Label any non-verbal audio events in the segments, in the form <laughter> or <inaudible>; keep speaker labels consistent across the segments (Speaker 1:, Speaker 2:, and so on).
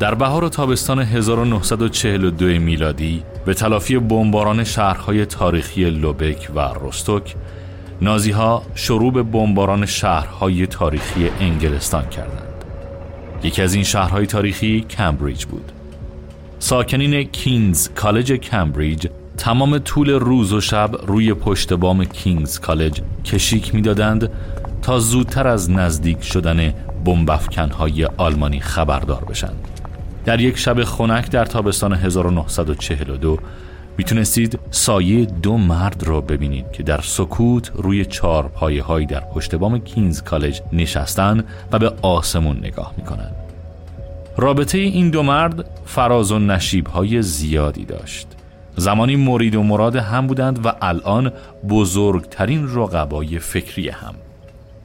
Speaker 1: در بهار و تابستان 1942 میلادی به تلافی بمباران شهرهای تاریخی لوبک و روستوک نازی ها شروع به بمباران شهرهای تاریخی انگلستان کردند. یکی از این شهرهای تاریخی کمبریج بود. ساکنین کینگز کالج کمبریج تمام طول روز و شب روی پشت بام کینگز کالج کشیک می‌دادند تا زودتر از نزدیک شدن های آلمانی خبردار بشند. در یک شب خنک در تابستان 1942 می‌تونستید سایه دو مرد را ببینید که در سکوت روی چهار پایه هایی در پشت بام کینز کالج نشستن و به آسمون نگاه می‌کنند. رابطه این دو مرد فراز و نشیب های زیادی داشت. زمانی مرید و مراد هم بودند و الان بزرگترین رقبای فکری هم.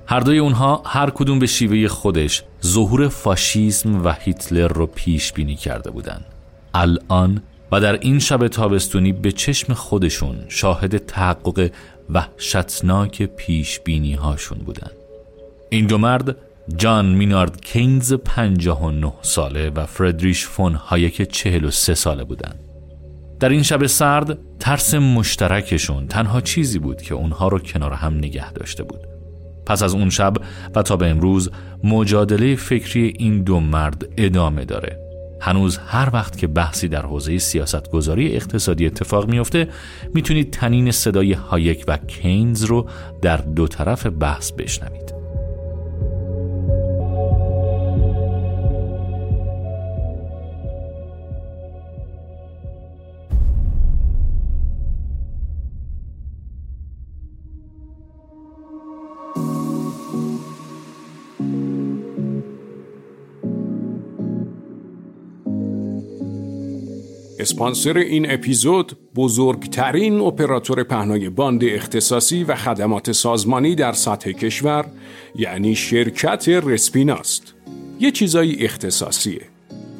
Speaker 1: هر دوی اونها هر کدوم به شیوه خودش ظهور فاشیسم و هیتلر رو پیش بینی کرده بودند. الان و در این شب تابستونی به چشم خودشون شاهد تحقق وحشتناک پیش بینی هاشون بودن این دو مرد جان مینارد کینز 59 ساله و فردریش فون هایک 43 ساله بودند. در این شب سرد ترس مشترکشون تنها چیزی بود که اونها رو کنار هم نگه داشته بود پس از اون شب و تا به امروز مجادله فکری این دو مرد ادامه داره. هنوز هر وقت که بحثی در حوزه سیاست گذاری اقتصادی اتفاق میفته می‌تونید تنین صدای هایک و کینز رو در دو طرف بحث بشنوید.
Speaker 2: اسپانسر این اپیزود بزرگترین اپراتور پهنای باند اختصاصی و خدمات سازمانی در سطح کشور یعنی شرکت رسپیناست. یه چیزایی اختصاصیه.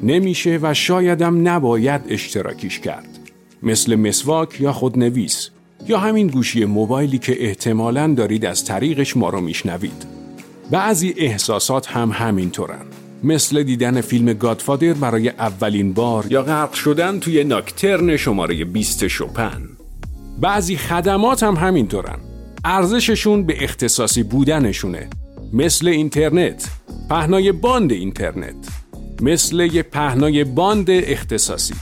Speaker 2: نمیشه و شایدم نباید اشتراکیش کرد. مثل مسواک یا خودنویس یا همین گوشی موبایلی که احتمالاً دارید از طریقش ما رو میشنوید. بعضی احساسات هم همینطورن. مثل دیدن فیلم Godfather برای اولین بار یا غرق شدن توی nocturne شماره 20 شوپن. بعضی خدمات هم همینطورن. ارزششون به اختصاصی بودنشونه. مثل اینترنت پهنای باند اینترنت. مثل یه پهنای باند اختصاصی.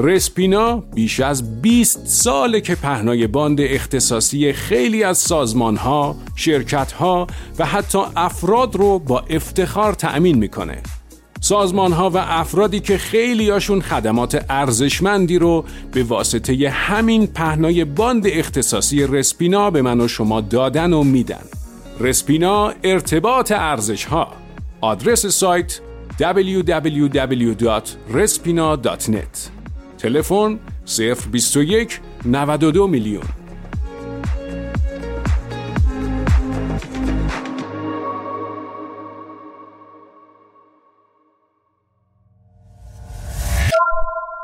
Speaker 2: رسپینا بیش از 20 ساله که پهنای باند اختصاصی خیلی از سازمان ها، شرکت ها و حتی افراد رو با افتخار تأمین می‌کنه. سازمان ها و افرادی که خیلیاشون خدمات ارزشمندی رو به واسطه همین پهنای باند اختصاصی رسپینا به من و شما دادن و میدن. رسپینا ارتباط ارزش ها آدرس سایت www.respina.net تلفن 021 92 میلیون.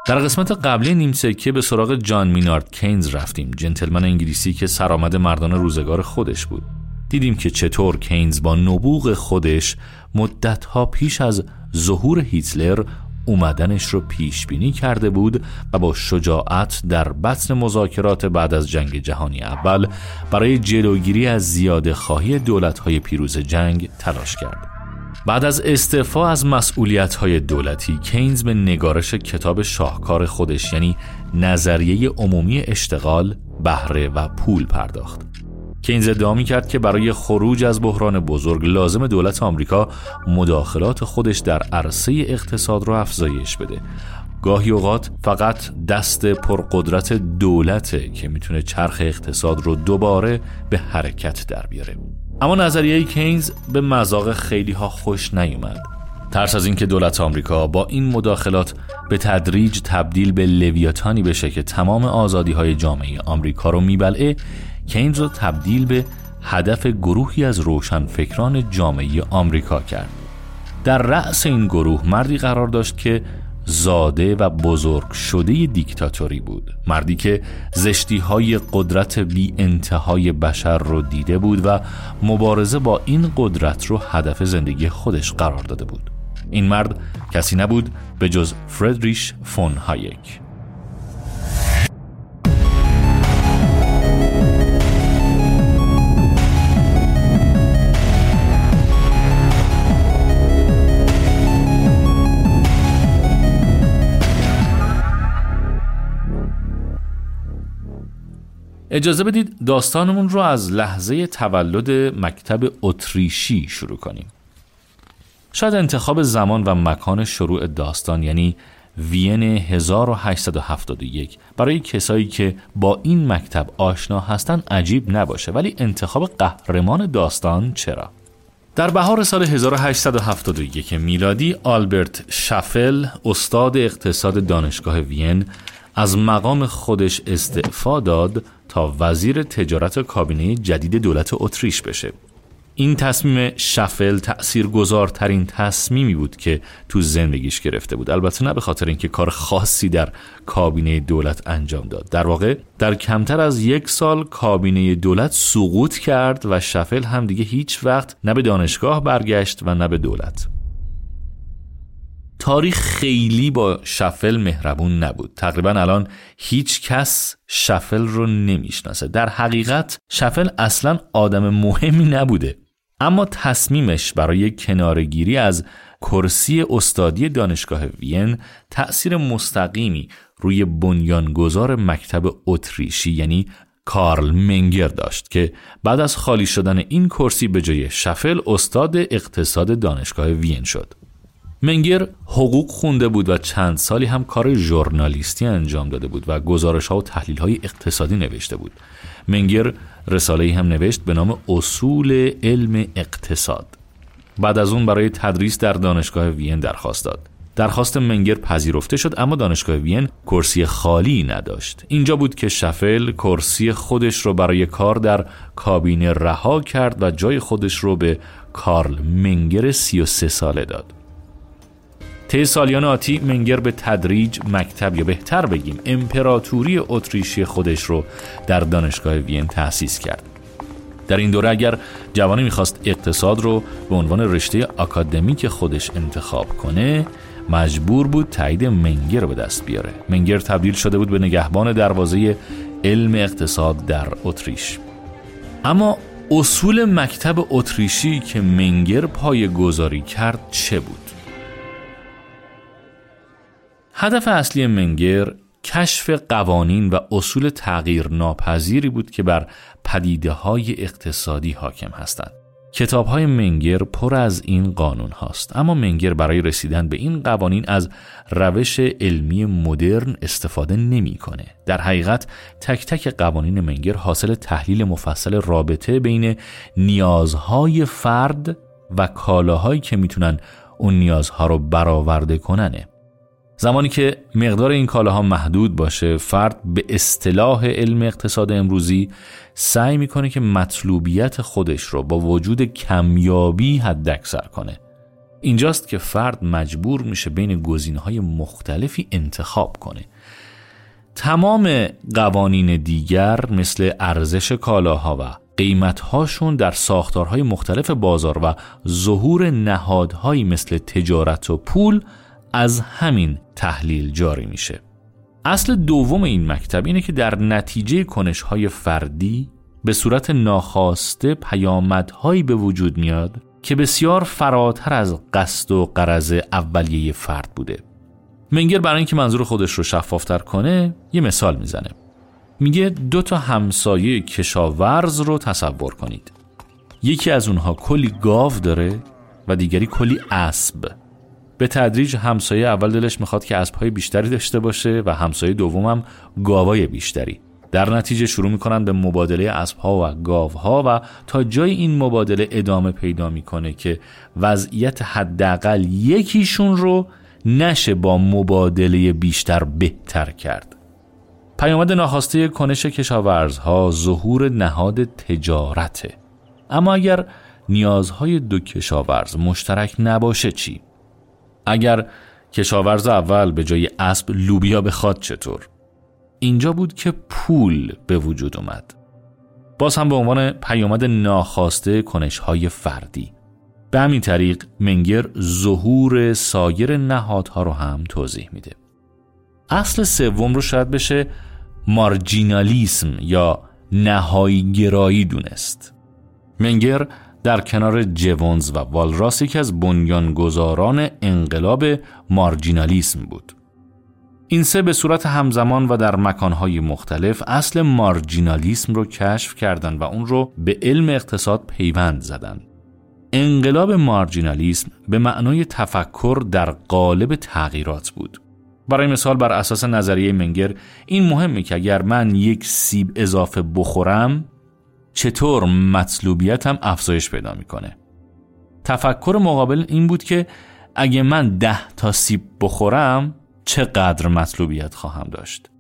Speaker 1: در قسمت قبلی نیم سکه به سراغ جان مینارد کینز رفتیم جنتلمن انگلیسی که سرآمد مردان روزگار خودش بود. دیدیم که چطور کینز با نبوغ خودش مدتها پیش از ظهور هیتلر اومدنش رو پیش بینی کرده بود و با شجاعت در بطن مذاکرات بعد از جنگ جهانی اول برای جلوگیری از زیاده خواهی دولت‌های پیروز جنگ تلاش کرد. بعد از استعفا از مسئولیت‌های دولتی کینز به نگارش کتاب شاهکار خودش یعنی نظریه عمومی اشتغال، بهره و پول پرداخت. کینز ادعا کرد که برای خروج از بحران بزرگ لازم دولت آمریکا مداخلات خودش در عرصه اقتصاد را افزایش بده. گاهی اوقات فقط دست پرقدرت دولته که می‌تونه چرخ اقتصاد رو دوباره به حرکت در بیاره. اما نظریه کینز به مذاق خیلی ها خوش نیومد. ترس از اینکه دولت آمریکا با این مداخلات به تدریج تبدیل به لویاتانی بشه که تمام آزادی های جامعه آمریکا رو میبلعه کینز را تبدیل به هدف گروهی از روشنفکران جامعه آمریکا کرد. در رأس این گروه مردی قرار داشت که زاده و بزرگ شده دیکتاتوری بود. مردی که زشتی های قدرت بی انتهای بشر رو دیده بود و مبارزه با این قدرت رو هدف زندگی خودش قرار داده بود. این مرد کسی نبود به جز فردریش فون هایک. اجازه بدید داستانمون رو از لحظه تولد مکتب اتریشی شروع کنیم. شاید انتخاب زمان و مکان شروع داستان یعنی وین 1871 برای کسایی که با این مکتب آشنا هستن عجیب نباشه ولی انتخاب قهرمان داستان چرا؟ در بهار سال 1871 میلادی آلبرت شفل استاد اقتصاد دانشگاه وین از مقام خودش استعفا داد تا وزیر تجارت کابینه جدید دولت اتریش بشه. این تصمیم شفل تأثیر گذارترین تصمیمی بود که تو زندگیش گرفته بود. البته نه به خاطر اینکه کار خاصی در کابینه دولت انجام داد. در واقع در کمتر از یک سال کابینه دولت سقوط کرد و شفل هم دیگه هیچ وقت نه به دانشگاه برگشت و نه به دولت. تاریخ خیلی با شفل مهربون نبود. تقریبا الان هیچ کس شفل رو نمی‌شناسه. در حقیقت شفل اصلا آدم مهمی نبوده. اما تصمیمش برای کنارگیری از کرسی استادی دانشگاه وین تأثیر مستقیمی روی بنیانگذار مکتب اتریشی یعنی کارل منگر داشت که بعد از خالی شدن این کرسی به جای شفل استاد اقتصاد دانشگاه وین شد. منگر حقوق خونده بود و چند سالی هم کار ژورنالیستی انجام داده بود و گزارش ها و تحلیل های اقتصادی نوشته بود. منگر رساله هم نوشت به نام اصول علم اقتصاد. بعد از اون برای تدریس در دانشگاه وین درخواست داد. درخواست منگر پذیرفته شد اما دانشگاه وین کرسی خالی نداشت. اینجا بود که شفل کرسی خودش رو برای کار در کابینه رها کرد و جای خودش رو به کارل منگر 33 ساله داد. طی سالیان آتی منگر به تدریج مکتب یا بهتر بگیم امپراتوری اتریشی خودش رو در دانشگاه وین تأسیس کرد. در این دوره اگر جوانی می‌خواست اقتصاد رو به عنوان رشته اکادمیک خودش انتخاب کنه مجبور بود تایید منگر رو به دست بیاره. منگر تبدیل شده بود به نگهبان دروازه علم اقتصاد در اتریش. اما اصول مکتب اتریشی که منگر پای گذاری کرد چه بود؟ هدف اصلی منگر کشف قوانین و اصول تغییر ناپذیری بود که بر پدیده های اقتصادی حاکم هستند. کتاب های منگر پر از این قانون هاست اما منگر برای رسیدن به این قوانین از روش علمی مدرن استفاده نمی‌کنه. در حقیقت تک تک قوانین منگر حاصل تحلیل مفصل رابطه بین نیازهای فرد و کالاهایی که می‌تونن اون نیازها رو برآورده کننه. زمانی که مقدار این کالاها محدود باشه فرد به اصطلاح علم اقتصاد امروزی سعی می‌کنه که مطلوبیت خودش رو با وجود کمیابی حد اکثر کنه. اینجاست که فرد مجبور میشه بین گزینه‌های مختلفی انتخاب کنه. تمام قوانین دیگر مثل ارزش کالاها و قیمتهاشون در ساختارهای مختلف بازار و ظهور نهادهایی مثل تجارت و پول از همین تحلیل جاری میشه. اصل دوم این مکتب اینه که در نتیجه کنشهای فردی به صورت ناخواسته پیامدهایی به وجود میاد که بسیار فراتر از قصد و قرض اولیه فرد بوده. منگر برای اینکه منظور خودش رو شفافتر کنه یه مثال می‌زنه. میگه دو تا همسایه کشاورز رو تصور کنید. یکی از اونها کلی گاو داره و دیگری کلی اسب. به تدریج همسایه اول دلش می‌خواد که اسبهای بیشتری داشته باشه و همسایه دومم گاوای بیشتری. در نتیجه شروع می‌کنن به مبادله اسبها و گاوها و تا جای این مبادله ادامه پیدا می‌کنه که وضعیت حداقل یکیشون رو نشه با مبادله بیشتر بهتر کرد. پیامد ناخواسته کنش کشاورزها ظهور نهاد تجارته. اما اگر نیازهای دو کشاورز مشترک نباشه چی؟ اگر کشاورز اول به جای اسب لوبیا بخواد چطور؟ اینجا بود که پول به وجود اومد. باز هم به عنوان پیامد ناخواسته کنش های فردی. به همین طریق منگر ظهور سایر نهادها رو هم توضیح میده. اصل سوم رو شاید بشه مارجینالیسم یا نهایی گرایی دونست. منگر در کنار جوانز و والراس یکی از بنیانگذاران انقلاب مارجینالیسم بود این سه به صورت همزمان و در مکانهای مختلف اصل مارجینالیسم رو کشف کردند و اون رو به علم اقتصاد پیوند زدند. انقلاب مارجینالیسم به معنای تفکر در قالب تغییرات بود. برای مثال بر اساس نظریه منگر این مهمه که اگر من یک سیب اضافه بخورم چطور مطلوبیتم افزایش پیدا می‌کنه. تفکر مقابل این بود که اگه من ده تا سیب بخورم چقدر مطلوبیت خواهم داشت.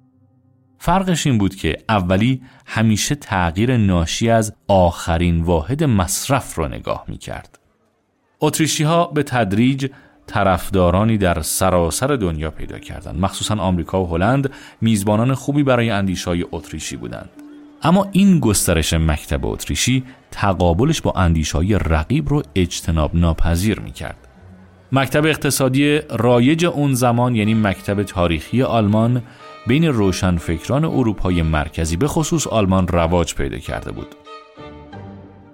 Speaker 1: فرقش این بود که اولی همیشه تغییر ناشی از آخرین واحد مصرف را نگاه می کرد. اتریشی ها به تدریج طرفدارانی در سراسر دنیا پیدا کردند. مخصوصا آمریکا و هلند میزبانان خوبی برای اندیشای اتریشی بودند. اما این گسترش مکتب اتریشی تقابلش با اندیشهای رقیب رو اجتناب ناپذیر می کرد. مکتب اقتصادی رایج اون زمان یعنی مکتب تاریخی آلمان بین روشنفکران اروپای مرکزی به خصوص آلمان رواج پیدا کرده بود.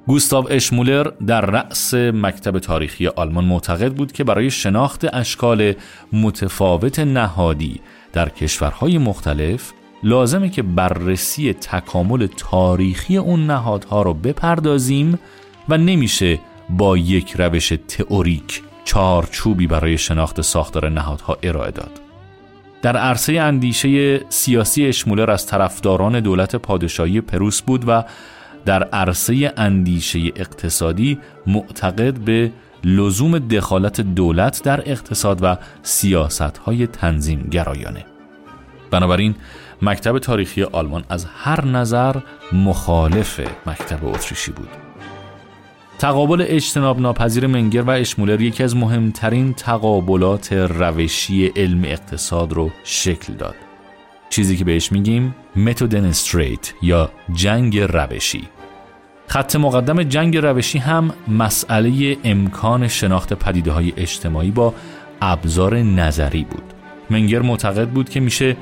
Speaker 1: گوستاو اشمولر در رأس مکتب تاریخی آلمان معتقد بود که برای شناخت اشکال متفاوت نهادی در کشورهای مختلف لازمه که بررسی تکامل تاریخی اون نهادها رو بپردازیم و نمیشه با یک روش تئوریک چارچوبی برای شناخت ساختار نهادها ارائه داد. در عرصه اندیشه سیاسی اشمولر از طرفداران دولت پادشاهی پروس بود و در عرصه اندیشه اقتصادی معتقد به لزوم دخالت دولت در اقتصاد و سیاست های تنظیم گرایانه. بنابراین مکتب تاریخی آلمان از هر نظر مخالف مکتب اتریشی بود. تقابل اجتناب ناپذیر منگر و اشمولر یکی از مهمترین تقابلات روشی علم اقتصاد رو شکل داد. چیزی که بهش میگیم متودنستریت یا جنگ روشی. خط مقدم جنگ روشی هم مسئله امکان شناخت پدیده های اجتماعی با ابزار نظری بود. منگر معتقد بود که میشه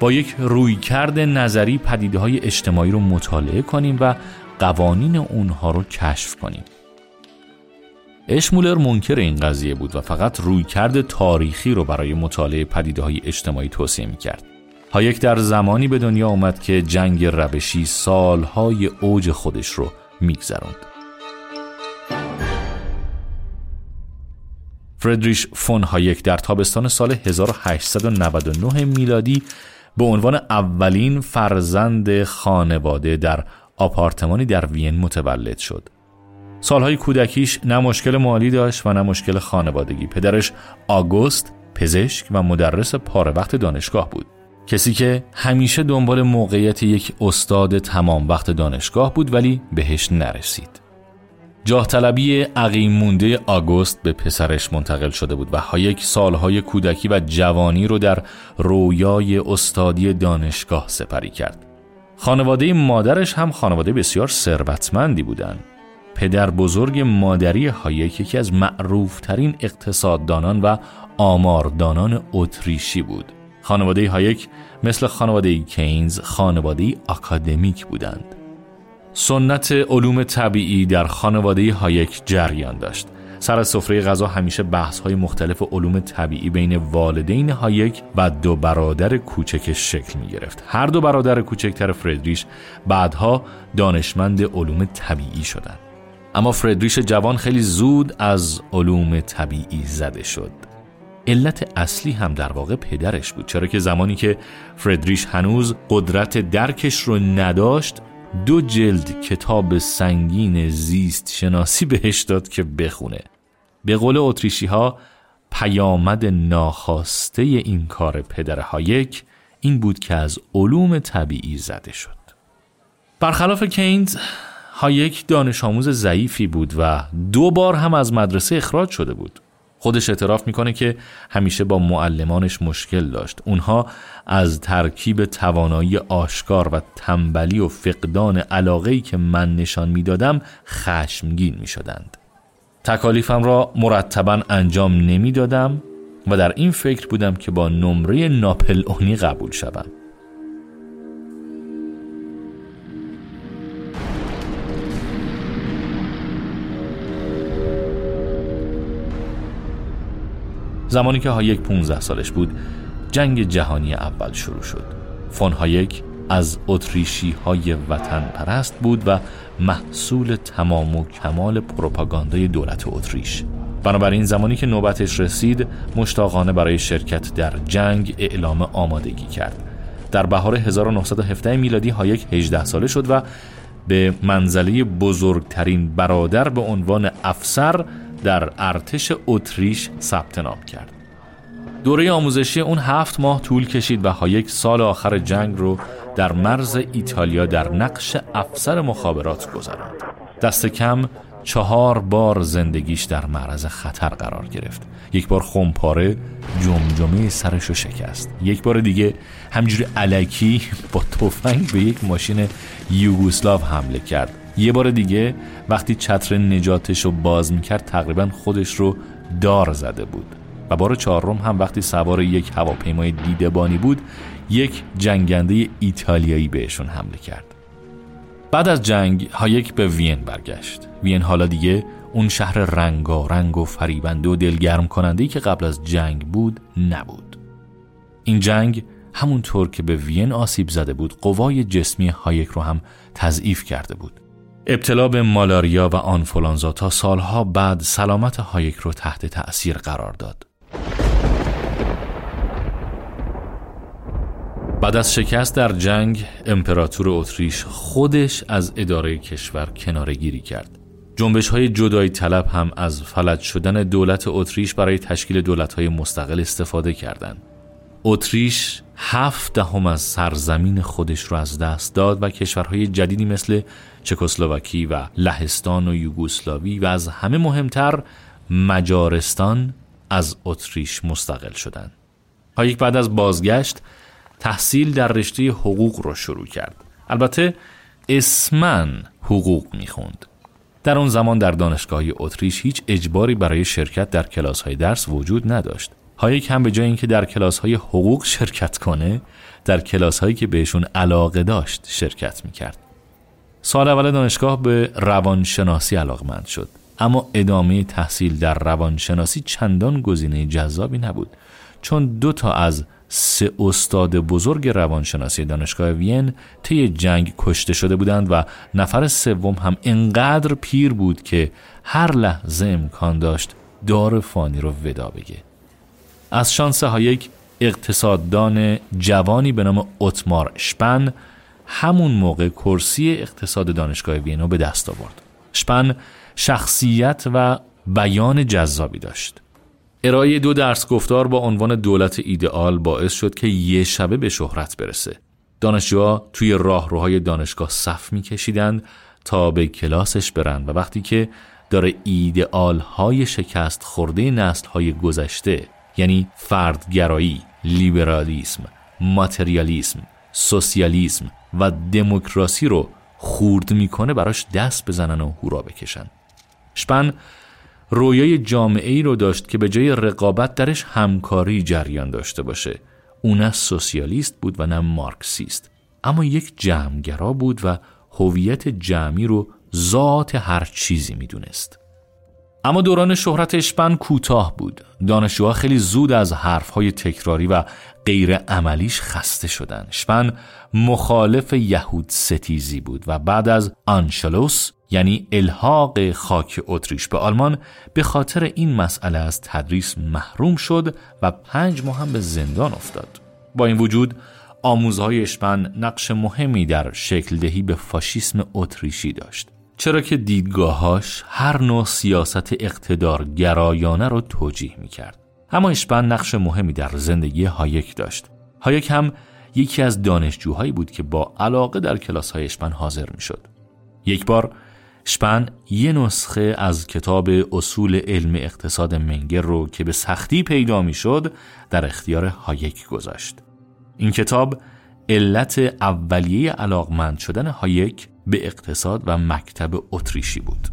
Speaker 1: با یک رویکرد نظری پدیده های اجتماعی رو مطالعه کنیم و قوانین اونها رو کشف کنیم. اشمولر منکر این قضیه بود و فقط رویکرد تاریخی رو برای مطالعه پدیده های اجتماعی توصیه می کرد. هایک در زمانی به دنیا آمد که جنگ روش‌ها سالهای اوج خودش رو میگذراند. فردریش فون هایک در تابستان سال 1899 میلادی به عنوان اولین فرزند خانواده در آپارتمانی در وین متولد شد. سالهای کودکیش نه مشکل مالی داشت و نه مشکل خانوادگی. پدرش آگوست پزشک و مدرس پاره وقت دانشگاه بود. کسی که همیشه دنبال موقعیت یک استاد تمام وقت دانشگاه بود ولی بهش نرسید. جاه طلبی عقیم مونده آگوست به پسرش منتقل شده بود و هایک سالهای کودکی و جوانی رو در رویای استادی دانشگاه سپری کرد. خانواده مادرش هم خانواده بسیار ثروتمندی بودند. پدر بزرگ مادری هایک یکی از معروفترین اقتصاددانان و آماردانان اتریشی بود. خانواده هایک مثل خانواده کینز خانواده آکادمیک بودند. سنت علوم طبیعی در خانواده هایک جریان داشت. سر سفره غذا همیشه بحث های مختلف علوم طبیعی بین والدین هایک و دو برادر کوچکش شکل می گرفت. هر دو برادر کوچکتر فردریش بعدها دانشمند علوم طبیعی شدند. اما فردریش جوان خیلی زود از علوم طبیعی زده شد. علت اصلی هم در واقع پدرش بود چرا که زمانی که فردریش هنوز قدرت درکش رو نداشت دو جلد کتاب سنگین زیست شناسی بهش داد که بخونه. به قول اتریشی ها پیامد ناخواسته این کار پدر هایک این بود که از علوم طبیعی زده شد. برخلاف کینز هایک دانش آموز ضعیفی بود و دو بار هم از مدرسه اخراج شده بود. خودش اعتراف می‌کنه که همیشه با معلمانش مشکل داشت. اونها از ترکیب توانایی آشکار و تنبلی و فقدان علاقه‌ای که من نشان می‌دادم خشمگین می‌شدند. تکالیفم را مرتبا انجام نمی‌دادم و در این فکر بودم که با نمره ناپلئونی قبول شوم. زمانی که هایک 15 سالش بود جنگ جهانی اول شروع شد. فون هایک از اتریشی های وطن پرست بود و محصول تمام و کمال پروپاگاندای دولت اتریش. بنابراین زمانی که نوبتش رسید مشتاقانه برای شرکت در جنگ اعلام آمادگی کرد. در بهار 1917 میلادی هایک 18 ساله شد و به منزله بزرگترین برادر به عنوان افسر در ارتش اتریش ثبت نام کرد. دوره آموزشی اون هفت ماه طول کشید و هایک سال آخر جنگ رو در مرز ایتالیا در نقش افسر مخابرات گذراند. دست کم چهار بار زندگیش در معرض خطر قرار گرفت. یک بار خمپاره جمجمه سرش رو شکست. یک بار دیگه همجوری علکی با تفنگ به یک ماشین یوگوسلاو حمله کرد. یه بار دیگه وقتی چتر نجاتش رو باز می‌کرد تقریبا خودش رو دار زده بود. و بار چهارم هم وقتی سوار یک هواپیمای دیدبانی بود یک جنگنده ایتالیایی بهشون حمله کرد. بعد از جنگ هایک به وین برگشت. وین حالا دیگه اون شهر رنگارنگ و فریبنده و دلگرم کننده که قبل از جنگ بود نبود. این جنگ همونطور که به وین آسیب زده بود قوای جسمی هایک رو هم تضعیف کرده بود. ابتلا به مالاریا و آنفولانزا تا سالها بعد سلامت هایک رو تحت تأثیر قرار داد بعد از شکست در جنگ امپراتور اتریش خودش از اداره کشور کناره گیری کرد جنبش های جدایی طلب هم از فلج شدن دولت اتریش برای تشکیل دولت های مستقل استفاده کردند. اتریش هفت دهم از سرزمین خودش رو از دست داد و کشورهای جدیدی مثل چکسلواکی و لهستان و یوگوسلاوی و از همه مهمتر مجارستان از اتریش مستقل شدند. هایک بعد از بازگشت تحصیل در رشته حقوق را شروع کرد. البته اسماً حقوق می‌خوند. در اون زمان در دانشگاه اتریش هیچ اجباری برای شرکت در کلاس های درس وجود نداشت. هایک هم به جای اینکه در کلاس های حقوق شرکت کنه در کلاس هایی که بهشون علاقه داشت شرکت می‌کرد. سال اول دانشگاه به روانشناسی علاقمند شد. اما ادامه تحصیل در روانشناسی چندان گزینه جذابی نبود چون دو تا از سه استاد بزرگ روانشناسی دانشگاه وین طی جنگ کشته شده بودند و نفر سوم هم انقدر پیر بود که هر لحظه امکان داشت دار فانی رو ودا بگه. از شانس هایک اقتصاددان جوانی به نام اتمار شپن همون موقع کرسی اقتصاد دانشگاه وین رو به دست آورد شپن شخصیت و بیان جذابی داشت ارائه دو درس گفتار با عنوان دولت ایدئال باعث شد که یه شبه به شهرت برسه. دانشجوها توی راهروهای دانشگاه صف میکشیدند تا به کلاسش برن و وقتی که داره ایدئال های شکست خورده نسل های گذشته یعنی فردگرایی، لیبرالیسم، ماتریالیسم، سوسیالیسم و دموکراسی رو خورد می‌کنه براش دست بزنن و هورا بکشن. شپن رویای جامعه ای رو داشت که به جای رقابت درش همکاری جریان داشته باشه او نه سوسیالیست بود و نه مارکسیست اما یک جمعگرا بود و هویت جمعی رو ذات هر چیزی می‌دونست اما دوران شهرت اشپن کوتاه بود. دانشجوها خیلی زود از حرفهای تکراری و غیر عملیش خسته شدن. شپن مخالف یهود ستیزی بود و بعد از آنشلوس یعنی الحاق خاک اتریش به آلمان به خاطر این مسئله از تدریس محروم شد و پنج ماه هم به زندان افتاد. با این وجود آموزهای اشپن نقش مهمی در شکل دهی به فاشیسم اتریشی داشت. چرا که دیدگاهاش هر نوع سیاست اقتدار گرایانه را توجیه می کرد. اما اشپن نقش مهمی در زندگی هایک داشت. هایک هم یکی از دانشجوهایی بود که با علاقه در کلاس های اشپن حاضر می شد. یک بار اشپن یه نسخه از کتاب اصول علم اقتصاد منگر رو که به سختی پیدا می شد در اختیار هایک گذاشت. این کتاب علت اولیه علاقمند شدن هایک به اقتصاد و مکتب اتریشی بود.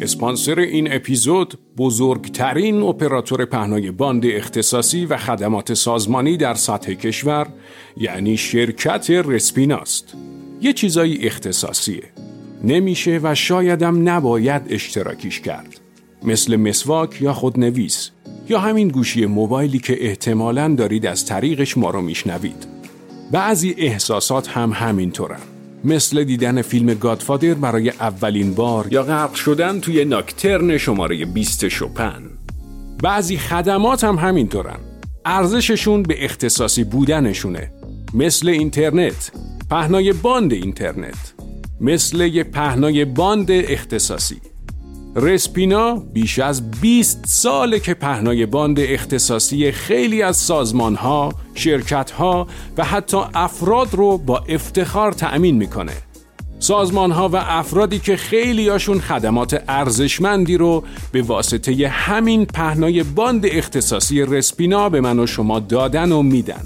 Speaker 2: اسپانسر این اپیزود بزرگترین اپراتور پهنای باند اختصاصی و خدمات سازمانی در سطح کشور یعنی شرکت رسپیناست. یه چیزایی اختصاصیه نمیشه و شایدم نباید اشتراکیش کرد. مثل مسواک یا خودنویس یا همین گوشی موبایلی که احتمالاً دارید از طریقش ما رو میشنوید. بعضی احساسات هم همینطورن. مثل دیدن فیلم Godfather برای اولین بار یا غرق شدن توی nocturne شماره 20 شوپن بعضی خدمات هم همینطورن. ارزششون به اختصاصی بودنشونه. مثل اینترنت. پهنای باند اینترنت. مثل یه پهنای باند اختصاصی رسپینا بیش از 20 ساله که پهنای باند اختصاصی خیلی از سازمان ها، شرکت ها و حتی افراد رو با افتخار تأمین می‌کنه. سازمان ها و افرادی که خیلیاشون خدمات ارزشمندی رو به واسطه همین پهنای باند اختصاصی رسپینا به من و شما دادن و میدن.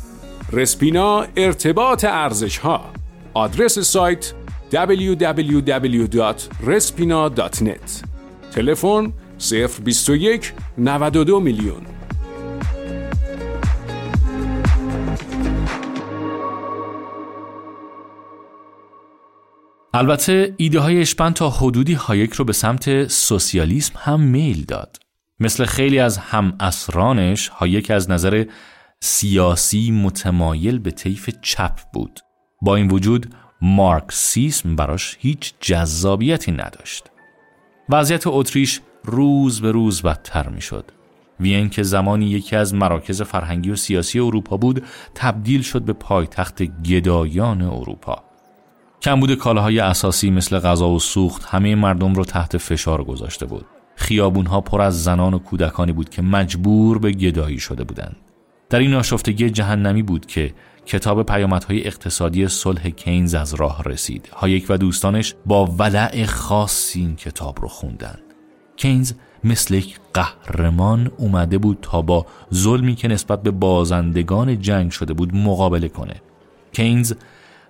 Speaker 2: رسپینا ارتباط ارزش ها آدرس سایت www.respina.net تلفن 021 92 میلیون
Speaker 1: البته ایده های اشپن تا حدودی هایک رو به سمت سوسیالیسم هم میل داد. مثل خیلی از هم عصرانش هایک از نظر سیاسی متمایل به طیف چپ بود. با این وجود مارکسیسم براش هیچ جذابیتی نداشت. وضعیت اتریش روز به روز بدتر می شد. وین که زمانی یکی از مراکز فرهنگی و سیاسی اروپا بود تبدیل شد به پایتخت گدایان اروپا. کمبود کالاهای اساسی مثل غذا و سوخت همه مردم رو تحت فشار گذاشته بود. خیابونها پر از زنان و کودکانی بود که مجبور به گدایی شده بودند. در این آشفتگی جهنمی بود که کتاب پیامدهای اقتصادی صلح کینز از راه رسید. هایک و دوستانش با ولع خاصی این کتاب رو خوندن. کینز مثل یک قهرمان اومده بود تا با ظلمی که نسبت به بازندگان جنگ شده بود مقابله کنه. کینز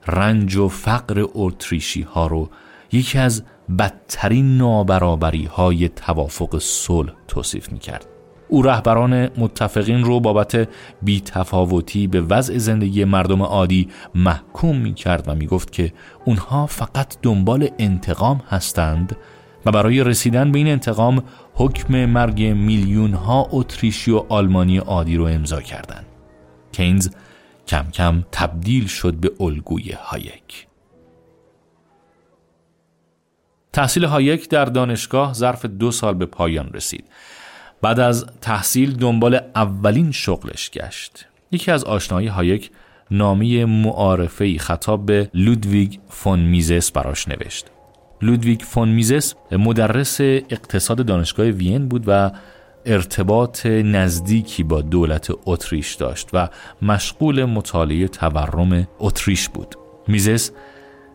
Speaker 1: رنج و فقر اتریشی ها رو یکی از بدترین نابرابری های توافق صلح توصیف می کرد. او رهبران متفقین رو بابت بیتفاوتی به وضع زندگی مردم عادی محکوم می کرد و می گفت که اونها فقط دنبال انتقام هستند و برای رسیدن به این انتقام حکم مرگ میلیون ها اتریشی و آلمانی عادی رو امضا کردند. کینز کم کم تبدیل شد به الگوی هایک. تحصیل هایک در دانشگاه ظرف دو سال به پایان رسید بعد از تحصیل دنبال اولین شغلش گشت. یکی از آشناهای هایک نامی معارفه خطاب به لودویگ فون میزس براش نوشت. لودویگ فون میزس مدرس اقتصاد دانشگاه وین بود و ارتباط نزدیکی با دولت اتریش داشت و مشغول مطالعه تورم اتریش بود. میزس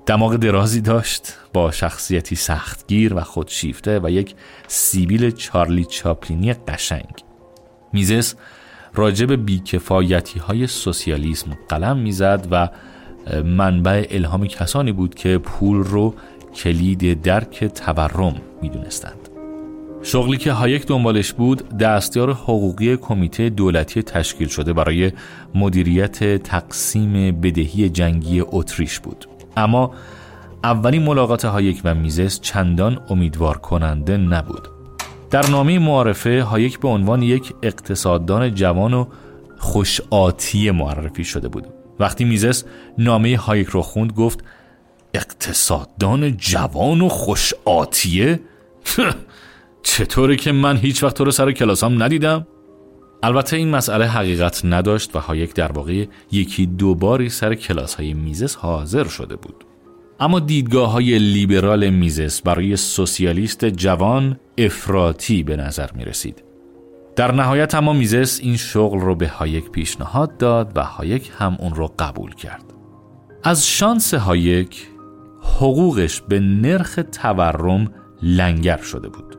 Speaker 1: دماغ درازی داشت با شخصیتی سختگیر و خودشیفته و یک سیبیل چارلی چاپلینی قشنگ. میزس راجب بیکفایتی های سوسیالیسم قلم می‌زد و منبع الهام کسانی بود که پول رو کلید درک تورم می‌دونستند. شغلی که هایک دنبالش بود دستیار حقوقی کمیته دولتی تشکیل شده برای مدیریت تقسیم بدهی جنگی اتریش بود. اما اولین ملاقات هایک و میزس چندان امیدوار کننده نبود. در نامه معارفه هایک به عنوان یک اقتصاددان جوان و خوش‌آتیه معرفی شده بود. وقتی میزس نامه هایک رو خوند گفت اقتصاددان جوان و خوش‌آتیه <laughs> چطوره که من هیچ وقت تو رو سر کلاسام ندیدم؟ البته این مسئله حقیقت نداشت و هایک در واقع یکی دو باری سر کلاس های میزس حاضر شده بود اما دیدگاه های لیبرال میزس برای سوسیالیست جوان افراطی به نظر می رسید. در نهایت اما میزس این شغل رو به هایک پیشنهاد داد و هایک هم اون رو قبول کرد. از شانس هایک حقوقش به نرخ تورم لنگر شده بود.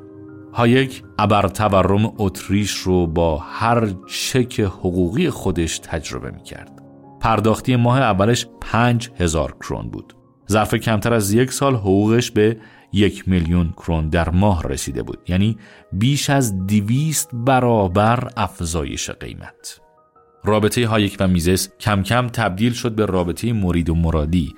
Speaker 1: هایک ابر تورم اتریش رو با هر چک حقوقی خودش تجربه می کرد. پرداختی ماه اولش پنج هزار کرون بود. ظرف کمتر از یک سال حقوقش به یک میلیون کرون در ماه رسیده بود یعنی بیش از دویست برابر افزایش قیمت رابطه هایک و میزس کم کم تبدیل شد به رابطه مرید و مرادی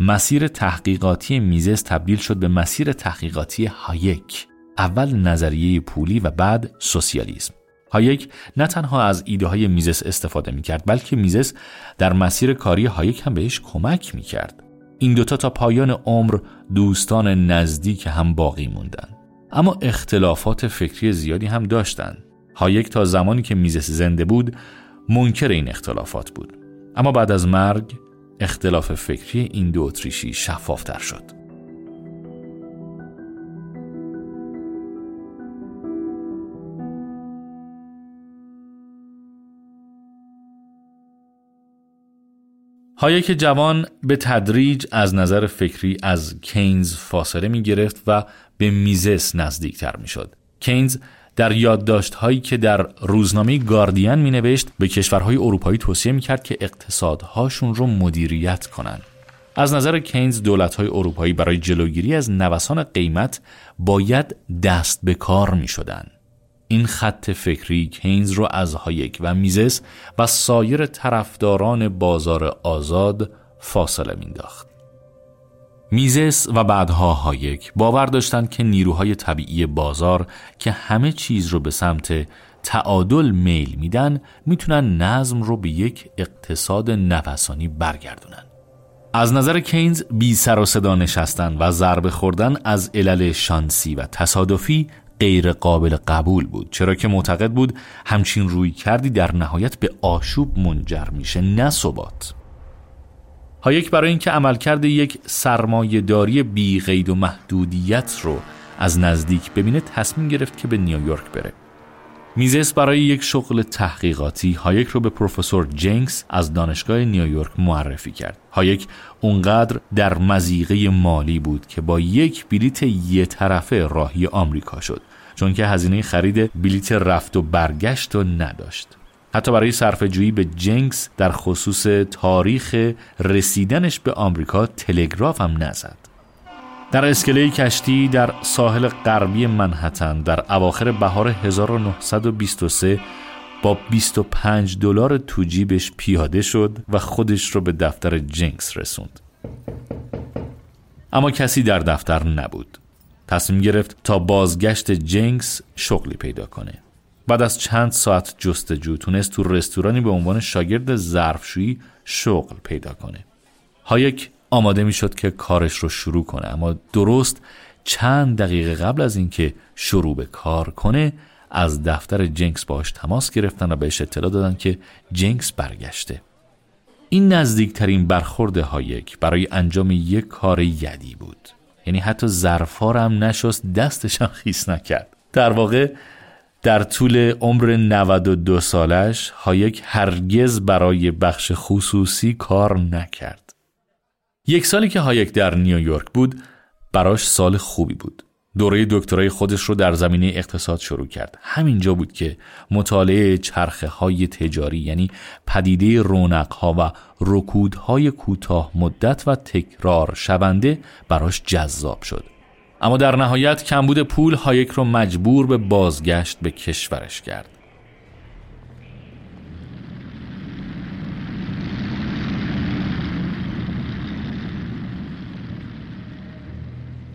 Speaker 1: مسیر تحقیقاتی میزس تبدیل شد به مسیر تحقیقاتی هایک اول نظریه پولی و بعد سوسیالیسم هایک نه تنها از ایده های میزس استفاده می کرد بلکه میزس در مسیر کاری هایک هم بهش کمک می کرد. این دوتا تا پایان عمر دوستان نزدیک هم باقی موندن. اما اختلافات فکری زیادی هم داشتند. هایک تا زمانی که میزس زنده بود منکر این اختلافات بود. اما بعد از مرگ اختلاف فکری این دو اتریشی شفافتر شد. هایک جوان به تدریج از نظر فکری از کینز فاصله می گرفت و به میزس نزدیکتر می شد. کینز در یادداشت هایی که در روزنامه گاردین می نوشت به کشورهای اروپایی توصیه می کرد که اقتصادهاشون رو مدیریت کنند. از نظر کینز دولت های اروپایی برای جلوگیری از نوسان قیمت باید دست به کار می شدن. این خط فکری کینز از نظر هایک و میزس و سایر طرفداران بازار آزاد فاصله مینداخت. میزس و بعدها هایک باور داشتند که نیروهای طبیعی بازار که همه چیز رو به سمت تعادل میل میدن می‌تونن نظم رو به یک اقتصاد نفسانی برگردونن. از نظر کینز بی سر و صدا نشستن و ضربه خوردن از علل شانسی و تصادفی غیر قابل قبول بود چرا که معتقد بود همچین رویکردی در نهایت به آشوب منجر میشه نه ثبات هایک برای اینکه عملکرد یک سرمایه‌داری بی قید و محدودیت رو از نزدیک ببینه تصمیم گرفت که به نیویورک بره میزس برای یک شغل تحقیقاتی هایک رو به پروفسور جنکس از دانشگاه نیویورک معرفی کرد. هایک اونقدر در مضیقه مالی بود که با یک بلیت یه طرفه راهی آمریکا شد چون که هزینه خرید بلیت رفت و برگشت و نداشت. حتی برای صرف جویی به جنکس در خصوص تاریخ رسیدنش به آمریکا تلگراف هم نزد. در اسکله کشتی در ساحل غربی منحتن در اواخر بهار 1923 با 25 دلار تو جیبش پیاده شد و خودش رو به دفتر جنکس رسوند. اما کسی در دفتر نبود. تصمیم گرفت تا بازگشت جنکس شغلی پیدا کنه. بعد از چند ساعت جستجو تونست تو رستورانی به عنوان شاگرد ظرفشویی شغل پیدا کنه. هایک آماده می شد که کارش رو شروع کنه اما درست چند دقیقه قبل از اینکه شروع به کار کنه از دفتر جنکس باش تماس گرفتن و بهش اطلاع دادن که جنکس برگشته. این نزدیکترین برخورد هایک برای انجام یک کار یدی بود. یعنی حتی ظرفا هم نشست دستش هم خیس نکرد. در واقع در طول عمر 92 سالش هایک هرگز برای بخش خصوصی کار نکرد. یک سالی که هایک در نیویورک بود براش سال خوبی بود. دوره دکترای خودش رو در زمینه اقتصاد شروع کرد. همینجا بود که مطالعه چرخه های تجاری یعنی پدیده رونق ها و رکود های کوتاه مدت و تکرار شونده براش جذاب شد. اما در نهایت کمبود پول هایک رو مجبور به بازگشت به کشورش کرد.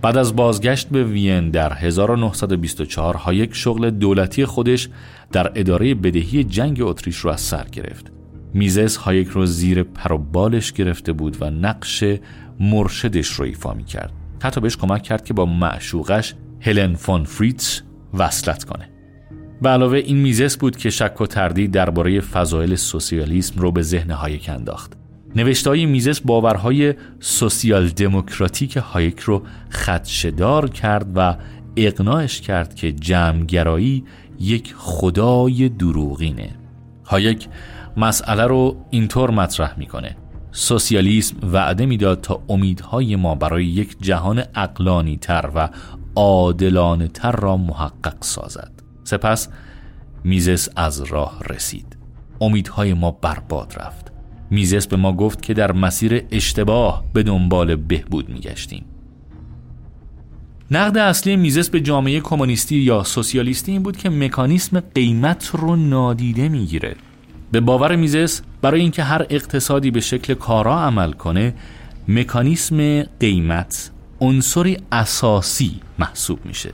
Speaker 1: بعد از بازگشت به وین در 1924 ها یک شغل دولتی خودش در اداره بدهی جنگ اتریش رو از سر گرفت. میزس هایک رو زیر پر و بالش گرفته بود و نقش مرشدش رو ایفا می کرد. حتی بهش کمک کرد که با معشوقش هلن فون فریتز وصلت کنه. به علاوه این میزس بود که شک و تردید درباره فضایل سوسیالیسم رو به ذهن هایک انداخت. نوشته‌های میزس باورهای سوسیال دموکراتیک هایک رو خدشه‌دار کرد و اقناعش کرد که جمعگرایی یک خدای دروغینه. هایک مسئله رو اینطور مطرح می‌کنه. سوسیالیسم وعده می‌داد تا امیدهای ما برای یک جهان اقلانی تر و عادلانه تر را محقق سازد. سپس میزس از راه رسید. امیدهای ما برباد رفت. میزس به ما گفت که در مسیر اشتباه به دنبال بهبود میگشتیم. نقد اصلی میزس به جامعه کمونیستی یا سوسیالیستی این بود که مکانیسم قیمت رو نادیده می‌گیره. به باور میزس برای اینکه هر اقتصادی به شکل کارا عمل کنه مکانیسم قیمت عنصری اساسی محسوب میشه.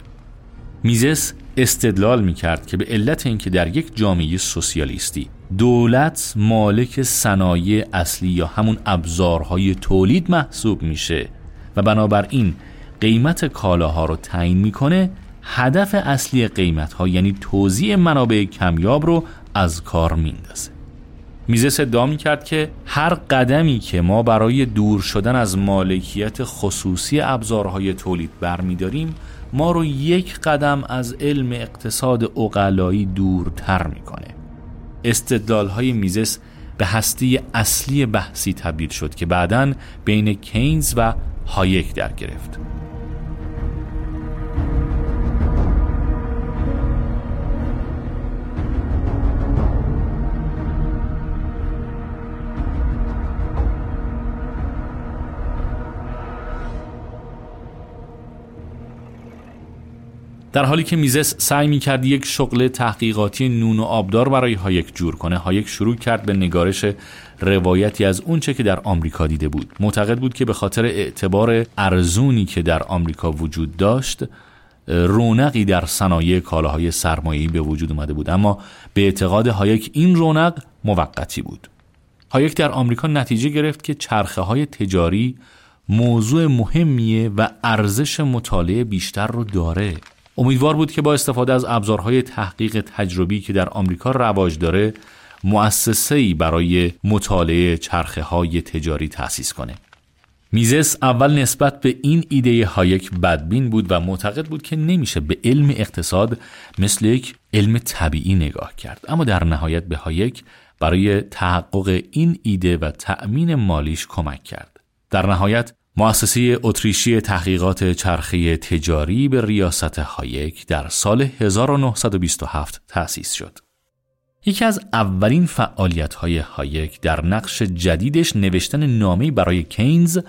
Speaker 1: میزس استدلال می‌کرد که به علت اینکه در یک جامعه سوسیالیستی دولت مالک صنایع اصلی یا همون ابزارهای تولید محسوب میشه و بنابراین قیمت کالاها رو تعیین می‌کنه هدف اصلی قیمت ها یعنی توزیع منابع کمیاب رو از کار میندازه. میزس ادعا می کرد که هر قدمی که ما برای دور شدن از مالکیت خصوصی ابزارهای تولید برمیداریم ما رو یک قدم از علم اقتصاد اقلایی دورتر می‌کنه. استدلال های میزس به هسته اصلی بحثی تبدیل شد که بعدا بین کینز و هایک در گرفت. در حالی که میزس سعی می کرد یک شغل تحقیقاتی نون و آبدار برای هایک جور کنه هایک شروع کرد به نگارش روایتی از اونچه که در آمریکا دیده بود. معتقد بود که به خاطر اعتبار ارزونی که در آمریکا وجود داشت رونقی در صنایع کالاهای سرمایه‌ای به وجود اومده بود. اما به اعتقاد هایک این رونق موقتی بود. هایک در آمریکا نتیجه گرفت که چرخه های تجاری موضوع مهمیه و ارزش مطالعه بیشتر رو داره. امیدوار بود که با استفاده از ابزارهای تحقیق تجربی که در آمریکا رواج داره مؤسسه‌ای برای مطالعه چرخه های تجاری تأسیس کنه. میزس اول نسبت به این ایده هایک بدبین بود و معتقد بود که نمیشه به علم اقتصاد مثل یک علم طبیعی نگاه کرد اما در نهایت به هایک برای تحقق این ایده و تأمین مالیش کمک کرد در نهایت مؤسسه اتریشی تحقیقات چرخه تجاری به ریاست هایک در سال 1927 تأسیس شد. یکی از اولین فعالیت های هایک در نقش جدیدش نوشتن نامه برای کینز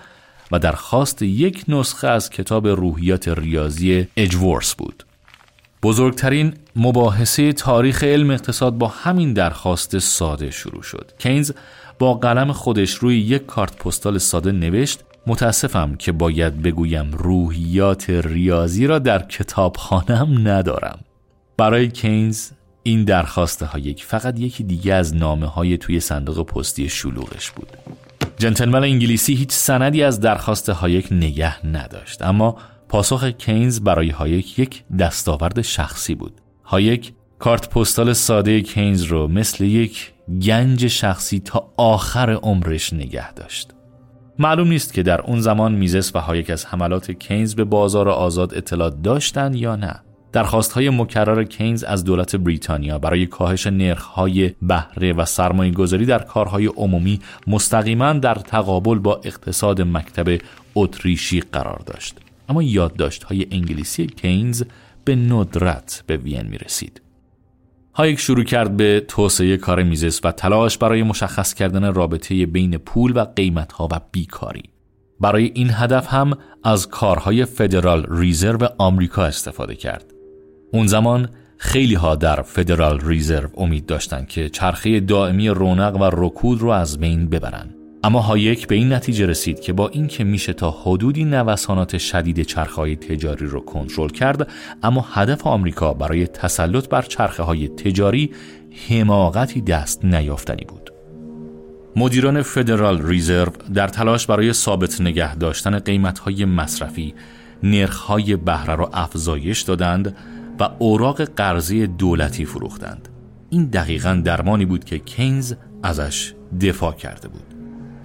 Speaker 1: و درخواست یک نسخه از کتاب روحیات ریاضی اجورس بود. بزرگترین مباحثه تاریخ علم اقتصاد با همین درخواست ساده شروع شد. کینز با قلم خودش روی یک کارت پستال ساده نوشت متاسفم که باید بگویم روحیات ریاضی را در کتابخانم ندارم. برای کینز این درخواست هایک فقط یکی دیگه از نامه های توی صندوق پستی شلوغش بود. جنتلمن انگلیسی هیچ سندی از درخواست هایک نگه نداشت اما پاسخ کینز برای هایک یک دستاورد شخصی بود. هایک کارت پستال ساده کینز رو مثل یک گنج شخصی تا آخر عمرش نگه داشت. معلوم نیست که در اون زمان میزس و هایک از حملات کینز به بازار آزاد اطلاع داشتند یا نه درخواست های مکرر کینز از دولت بریتانیا برای کاهش های بهره و سرمایه گذاری در کارهای عمومی مستقیما در تقابل با اقتصاد مکتب اتریشی قرار داشت اما یادداشت های انگلیسی کینز به ندرت به وین می رسید. هایک شروع کرد به توسعه کار میزس و تلاش برای مشخص کردن رابطه بین پول و قیمتها و بیکاری. برای این هدف هم از کارهای فدرال ریزرو آمریکا استفاده کرد. اون زمان خیلی ها در فدرال ریزرو امید داشتند که چرخه دائمی رونق و رکود رو از بین ببرند. اما هایک به این نتیجه رسید که با اینکه میشه تا حدودی نوسانات شدید چرخهای تجاری رو کنترل کرد اما هدف آمریکا برای تسلط بر چرخه های تجاری حماقتی دست نیافتنی بود. مدیران فدرال ریزرو در تلاش برای ثابت نگه داشتن قیمتهای مصرفی نرخهای بهره را افزایش دادند و اوراق قرضی دولتی فروختند. این دقیقا درمانی بود که کینز ازش دفاع کرده بود.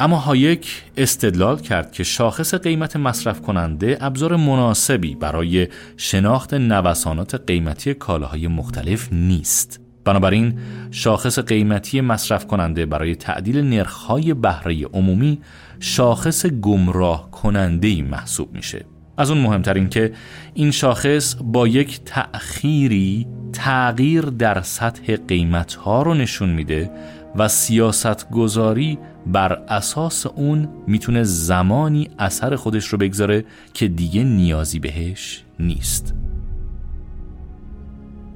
Speaker 1: اما هایک استدلال کرد که شاخص قیمت مصرف کننده ابزار مناسبی برای شناخت نوسانات قیمتی کالاهای مختلف نیست. بنابراین شاخص قیمتی مصرف کننده برای تعدیل نرخهای بهره عمومی شاخص گمراه کننده محسوب میشه. از اون مهمترین که این شاخص با یک تأخیری تغییر در سطح قیمت ها رو نشون میده و سیاست گذاری بر اساس اون می‌تونه زمانی اثر خودش رو بگذاره که دیگه نیازی بهش نیست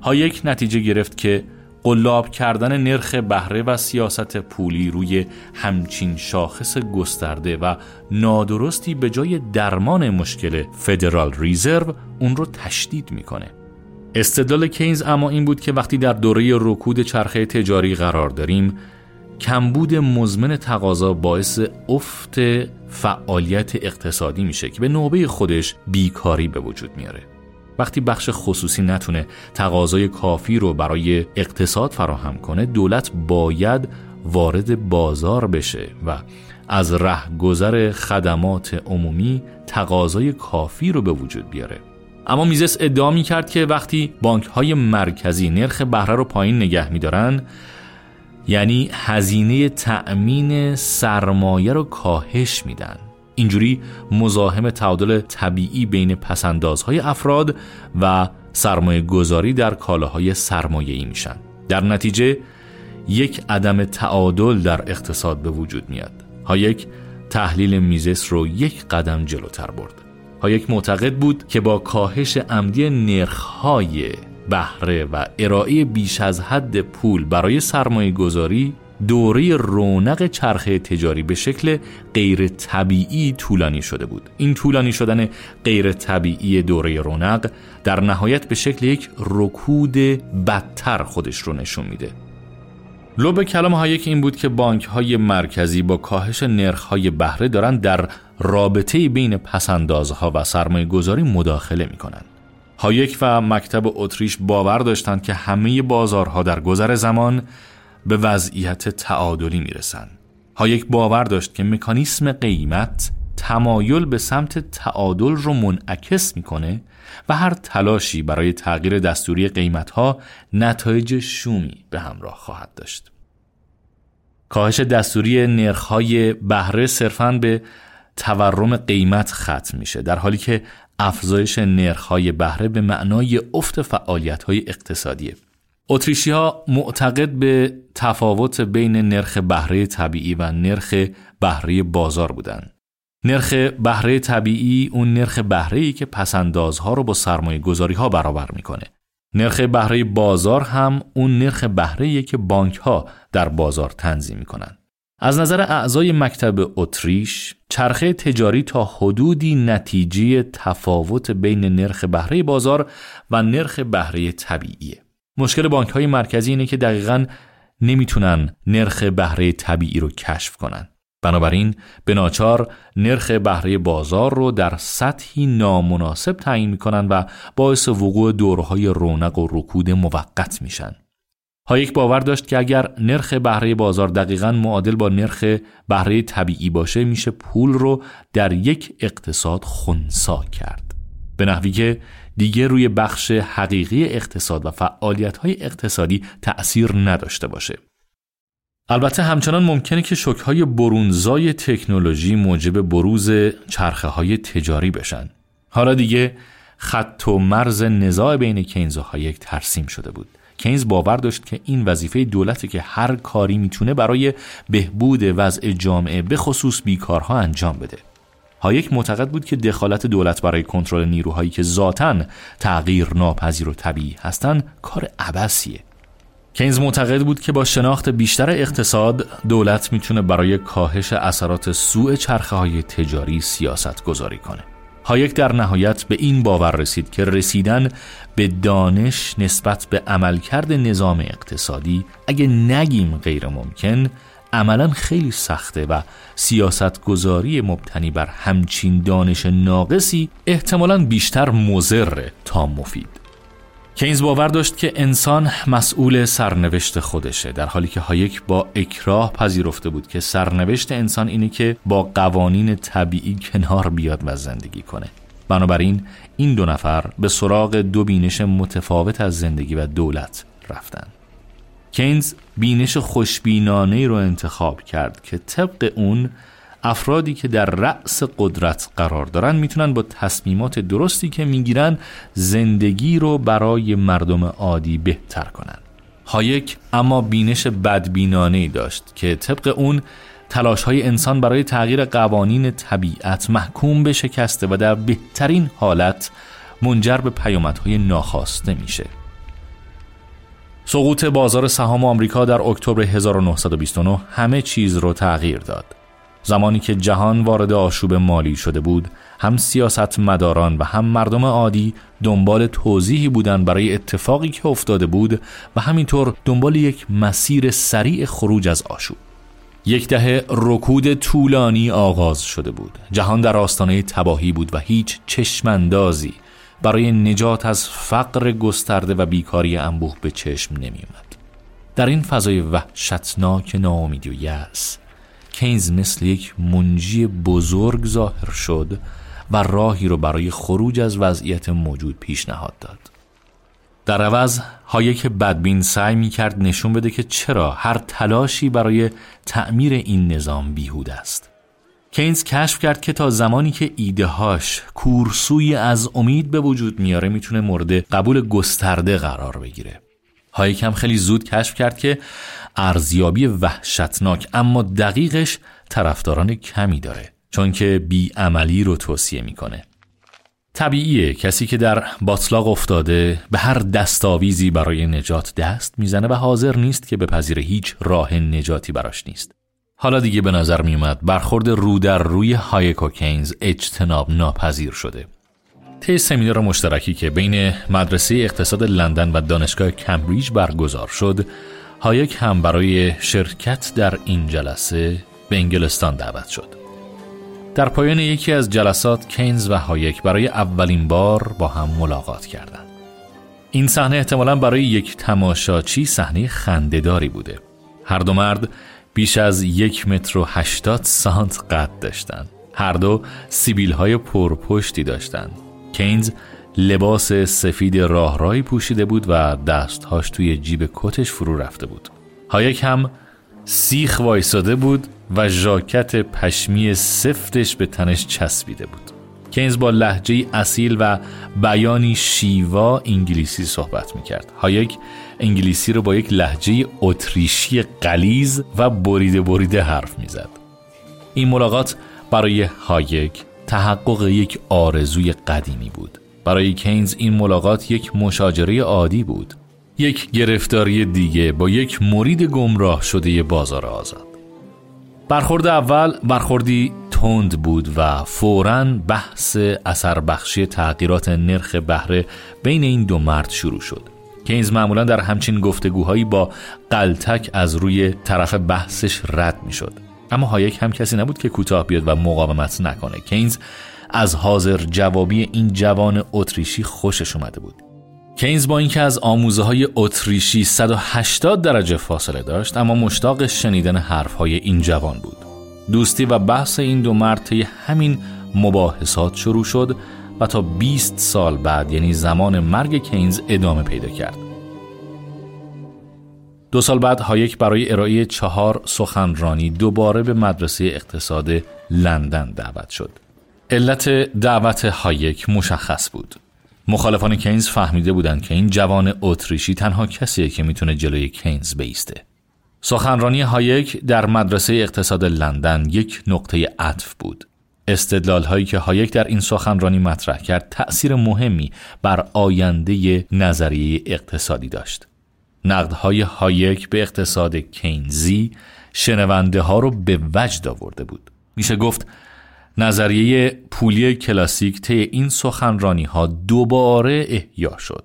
Speaker 1: هایک نتیجه گرفت که قلاب کردن نرخ بهره و سیاست پولی روی همچین شاخص گسترده و نادرستی به جای درمان مشکل فدرال ریزرو اون رو تشدید می‌کنه. استدلال کینز اما این بود که وقتی در دوره رکود چرخه تجاری قرار داریم کمبود مزمن تقاضا باعث افت فعالیت اقتصادی میشه که به نوبه خودش بیکاری به وجود میاره. وقتی بخش خصوصی نتونه تقاضای کافی رو برای اقتصاد فراهم کنه دولت باید وارد بازار بشه و از رهگذر خدمات عمومی تقاضای کافی رو به وجود بیاره اما میزس ادعا می کرد که وقتی بانک های مرکزی نرخ بهره رو پایین نگه میدارن یعنی هزینه تأمین سرمایه رو کاهش میدن. اینجوری مزاحم تعادل طبیعی بین پسندازهای افراد و سرمایه گذاری در کالاهای سرمایه ای میشن. در نتیجه یک عدم تعادل در اقتصاد به وجود میاد. هایک تحلیل میزس رو یک قدم جلوتر برد. هایک معتقد بود که با کاهش عمدی نرخهای بهره و ارائه بیش از حد پول برای سرمایه گذاری دوره رونق چرخه تجاری به شکل غیر طبیعی طولانی شده بود. این طولانی شدن غیر طبیعی دوره رونق در نهایت به شکل یک رکود بدتر خودش رو نشون میده. لب کلام هایک این بود که بانک های مرکزی با کاهش نرخ های بهره دارند در رابطه بین پسندازها و سرمایه گذاری مداخله می کنند. هایک و مکتب اتریش باور داشتند که همه بازارها در گذر زمان به وضعیت تعادلی می‌رسن هایک باور داشت که مکانیسم قیمت تمایل به سمت تعادل رو منعکس می‌کنه و هر تلاشی برای تغییر دستوری قیمت ها نتایج شومی به همراه خواهد داشت. کاهش دستوری نرخ‌های بهره صرفاً به تورم قیمت ختم میشه در حالی که افزایش نرخ‌های بهره به معنای افت فعالیت‌های اقتصادیه اتریشی ها معتقد به تفاوت بین نرخ بهره طبیعی و نرخ بهره بازار بودند. نرخ بهره طبیعی اون نرخ بهره ای که پسندازها رو با سرمایه گذاری ها برابر می‌کنه. نرخ بهره بازار هم اون نرخ بهره که بانک ها در بازار تنظیم می‌کنن. از نظر اعضای مکتب اتریش چرخه تجاری تا حدودی نتیجه تفاوت بین نرخ بهره بازار و نرخ بهره طبیعیه. مشکل بانک های مرکزی اینه که دقیقا نمی‌تونن نرخ بهره طبیعی رو کشف کنن. بنابراین به ناچار نرخ بهره بازار رو در سطحی نامناسب تعیین می‌کنن و باعث وقوع دورهای رونق و رکود موقت میشن. هایک باور داشت که اگر نرخ بهره بازار دقیقا معادل با نرخ بهره طبیعی باشه میشه پول رو در یک اقتصاد خونسا کرد. به نحوی که دیگه روی بخش حقیقی اقتصاد و فعالیت های اقتصادی تأثیر نداشته باشه. البته همچنان ممکنه که شکهای برونزای تکنولوژی موجب بروز چرخه های تجاری بشن. حالا دیگه خط و مرز نزاع بین کینز و هایک ترسیم شده بود. کینز باور داشت که این وظیفه دولته که هر کاری می‌تونه برای بهبود وضع جامعه به خصوص بیکارها انجام بده. هایک معتقد بود که دخالت دولت برای کنترل نیروهایی که ذاتا تغییر ناپذیر و طبیعی هستند کار عبسیه کینز معتقد بود که با شناخت بیشتر اقتصاد دولت می‌تونه برای کاهش اثرات سوء چرخه های تجاری سیاست گذاری کنه هایک در نهایت به این باور رسید که رسیدن به دانش نسبت به عملکرد نظام اقتصادی اگه نگیم غیر ممکن عملا خیلی سخته و سیاست گذاری مبتنی بر همچین دانش ناقصی احتمالا بیشتر مزر تا مفید. کینز باور داشت که انسان مسئول سرنوشت خودشه در حالی که هایک با اکراه پذیرفته بود که سرنوشت انسان اینه که با قوانین طبیعی کنار بیاد و زندگی کنه. بنابراین این دو نفر به سراغ دو بینش متفاوت از زندگی و دولت رفتند کینز بینش خوشبینانه رو انتخاب کرد که طبق اون افرادی که در رأس قدرت قرار دارن می‌تونن با تصمیمات درستی که می‌گیرن زندگی رو برای مردم عادی بهتر کنن هایک اما بینش بدبینانه ای داشت که طبق اون تلاش های انسان برای تغییر قوانین طبیعت محکوم به شکسته و در بهترین حالت منجر به پیامدهای ناخواسته میشه. سقوط بازار سهام آمریکا در اکتبر 1929 همه چیز رو تغییر داد. زمانی که جهان وارد آشوب مالی شده بود، هم سیاست مداران و هم مردم عادی دنبال توضیحی بودند برای اتفاقی که افتاده بود و همینطور دنبال یک مسیر سریع خروج از آشوب. یک دهه رکود طولانی آغاز شده بود جهان در آستانه تباهی بود و هیچ چشماندازی برای نجات از فقر گسترده و بیکاری انبوه به چشم نمی اومد. در این فضای وحشتناک ناامیدی و یأس کینز مثل یک منجی بزرگ ظاهر شد و راهی رو برای خروج از وضعیت موجود پیشنهاد داد. در عوض هایک بدبین سعی می کرد نشون بده که چرا هر تلاشی برای تعمیر این نظام بیهود است. کینز کشف کرد که تا زمانی که ایده هاش کورسوی از امید به وجود میاره می‌تونه مورد قبول گسترده قرار بگیره. هایک هم خیلی زود کشف کرد که ارزیابی وحشتناک اما دقیقش طرفداران کمی داره چون که بیعملی رو توصیه می‌کنه. طبیعیه کسی که در باطلاق افتاده به هر دستاویزی برای نجات دست می‌زنه و حاضر نیست که بپذیره هیچ راه نجاتی براش نیست. حالا دیگه به نظر میومد برخورد رو در روی هایک و کینز اجتناب ناپذیر شده. طی سمینار مشترکی که بین مدرسه اقتصاد لندن و دانشگاه کمبریج برگزار شد، هایک هم برای شرکت در این جلسه به انگلستان دعوت شد. در پایان یکی از جلسات کینز و هایک برای اولین بار با هم ملاقات کردند. این صحنه احتمالا برای یک تماشاچی صحنه خنده‌داری بوده. هر دو مرد بیش از یک متر و هشتاد سانت قد داشتند. هر دو سیبیل های پرپشتی داشتند. کینز لباس سفید راه‌راهی پوشیده بود و دستهاش توی جیب کتش فرو رفته بود. هایک هم سیخ وایساده بود و ژاکت پشمی سفتش به تنش چسبیده بود. کینز با لهجه اصیل و بیانی شیوا انگلیسی صحبت می‌کرد. هایک انگلیسی رو با یک لحجه اتریشی قلیز و بریده بریده حرف می‌زد. این ملاقات برای هایک تحقق یک آرزوی قدیمی بود. برای کینز این ملاقات یک مشاجره عادی بود. یک گرفتاری دیگه با یک مرید گمراه شده بازار آزاد. برخورد اول برخوردی تند بود و فوراً بحث اثر بخشی تغییرات نرخ بهره بین این دو مرد شروع شد. کینز معمولا در همچین گفتگوهایی با قلتک از روی طرف بحثش رد می شد اما هایک هم کسی نبود که کوتاه بیاد و مقاومت نکنه. کینز از حاضر جوابی این جوان اتریشی خوشش اومده بود. کینز با اینکه از آموزه های اتریشی 180 درجه فاصله داشت اما مشتاق شنیدن حرف های این جوان بود. دوستی و بحث این دو مرد همین مباحثات شروع شد و تا 20 سال بعد یعنی زمان مرگ کینز ادامه پیدا کرد. دو سال بعد هایک برای ارائه چهار سخنرانی دوباره به مدرسه اقتصاد لندن دعوت شد علت دعوت هایک مشخص بود مخالفان کینز فهمیده بودند که این جوان اتریشی تنها کسیه که می‌تونه جلوی کینز بایسته. سخنرانی هایک در مدرسه اقتصاد لندن یک نقطه عطف بود. استدلال هایی که هایک در این سخنرانی مطرح کرد تأثیر مهمی بر آینده نظریه اقتصادی داشت. نقدهای هایک به اقتصاد کینزی شنونده ها رو به وجد آورده بود. میشه گفت نظریه پولی کلاسیک طی این سخنرانی ها دوباره احیا شد.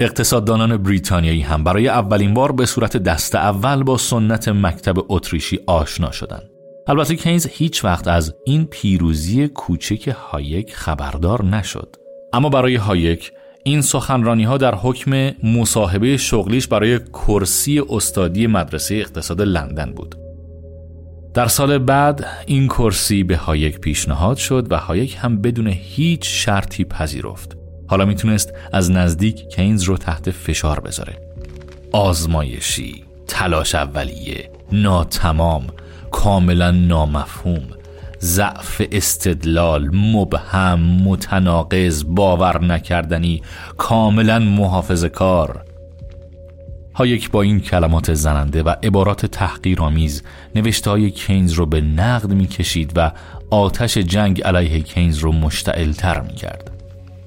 Speaker 1: اقتصاددانان بریتانیایی هم برای اولین بار به صورت دست اول با سنت مکتب اتریشی آشنا شدند. البته کینز هیچ وقت از این پیروزی کوچک هایک خبردار نشد. اما برای هایک این سخنرانی ها در حکم مصاحبه شغلیش برای کرسی استادی مدرسه اقتصاد لندن بود. در سال بعد این کرسی به هایک پیشنهاد شد و هایک هم بدون هیچ شرطی پذیرفت. حالا می‌تونست از نزدیک کینز رو تحت فشار بذاره. آزمایشی، تلاش اولیه، ناتمام، کاملا نامفهوم، ضعف استدلال مبهم متناقض باور نکردنی کاملا محافظ کار. هایک با این کلمات زننده و عبارات تحقیرآمیز نوشته های کینز رو به نقد می‌کشید و آتش جنگ علیه کینز رو مشتعلتر می‌کرد.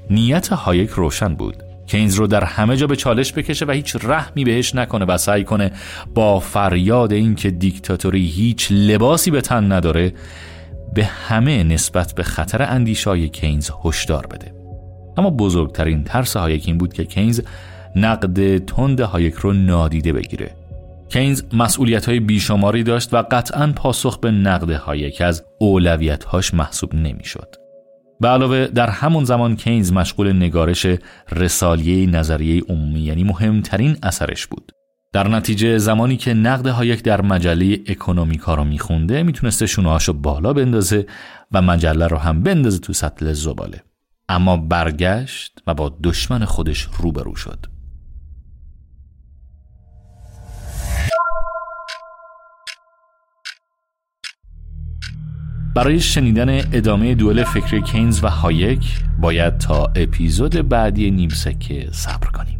Speaker 1: نیت هایک روشن بود. کینز رو در همه جا به چالش بکشه و هیچ رحمی بهش نکنه و سعی کنه با فریاد اینکه دیکتاتوری هیچ لباسی به تن نداره به همه نسبت به خطر اندیشه‌های کینز هشدار بده اما بزرگترین ترس هایک این بود که کینز نقد تند هایک رو نادیده بگیره کینز مسئولیت های بیشماری داشت و قطعا پاسخ به نقد هایک از اولویت هاش محسوب نمی‌شد. به علاوه در همون زمان کینز مشغول نگارش رسالیه نظریه عمومی یعنی مهمترین اثرش بود. در نتیجه زمانی که نقد هایک در مجله اکونومیکا رو میخونده می‌تونسته شونهاشو بالا بندازه و مجله رو هم بندازه تو سطل زباله. اما برگشت و با دشمن خودش روبرو شد. برای شنیدن ادامه دوئل فکری کینز و هایک باید تا اپیزود بعدی نیم سکه صبر کنیم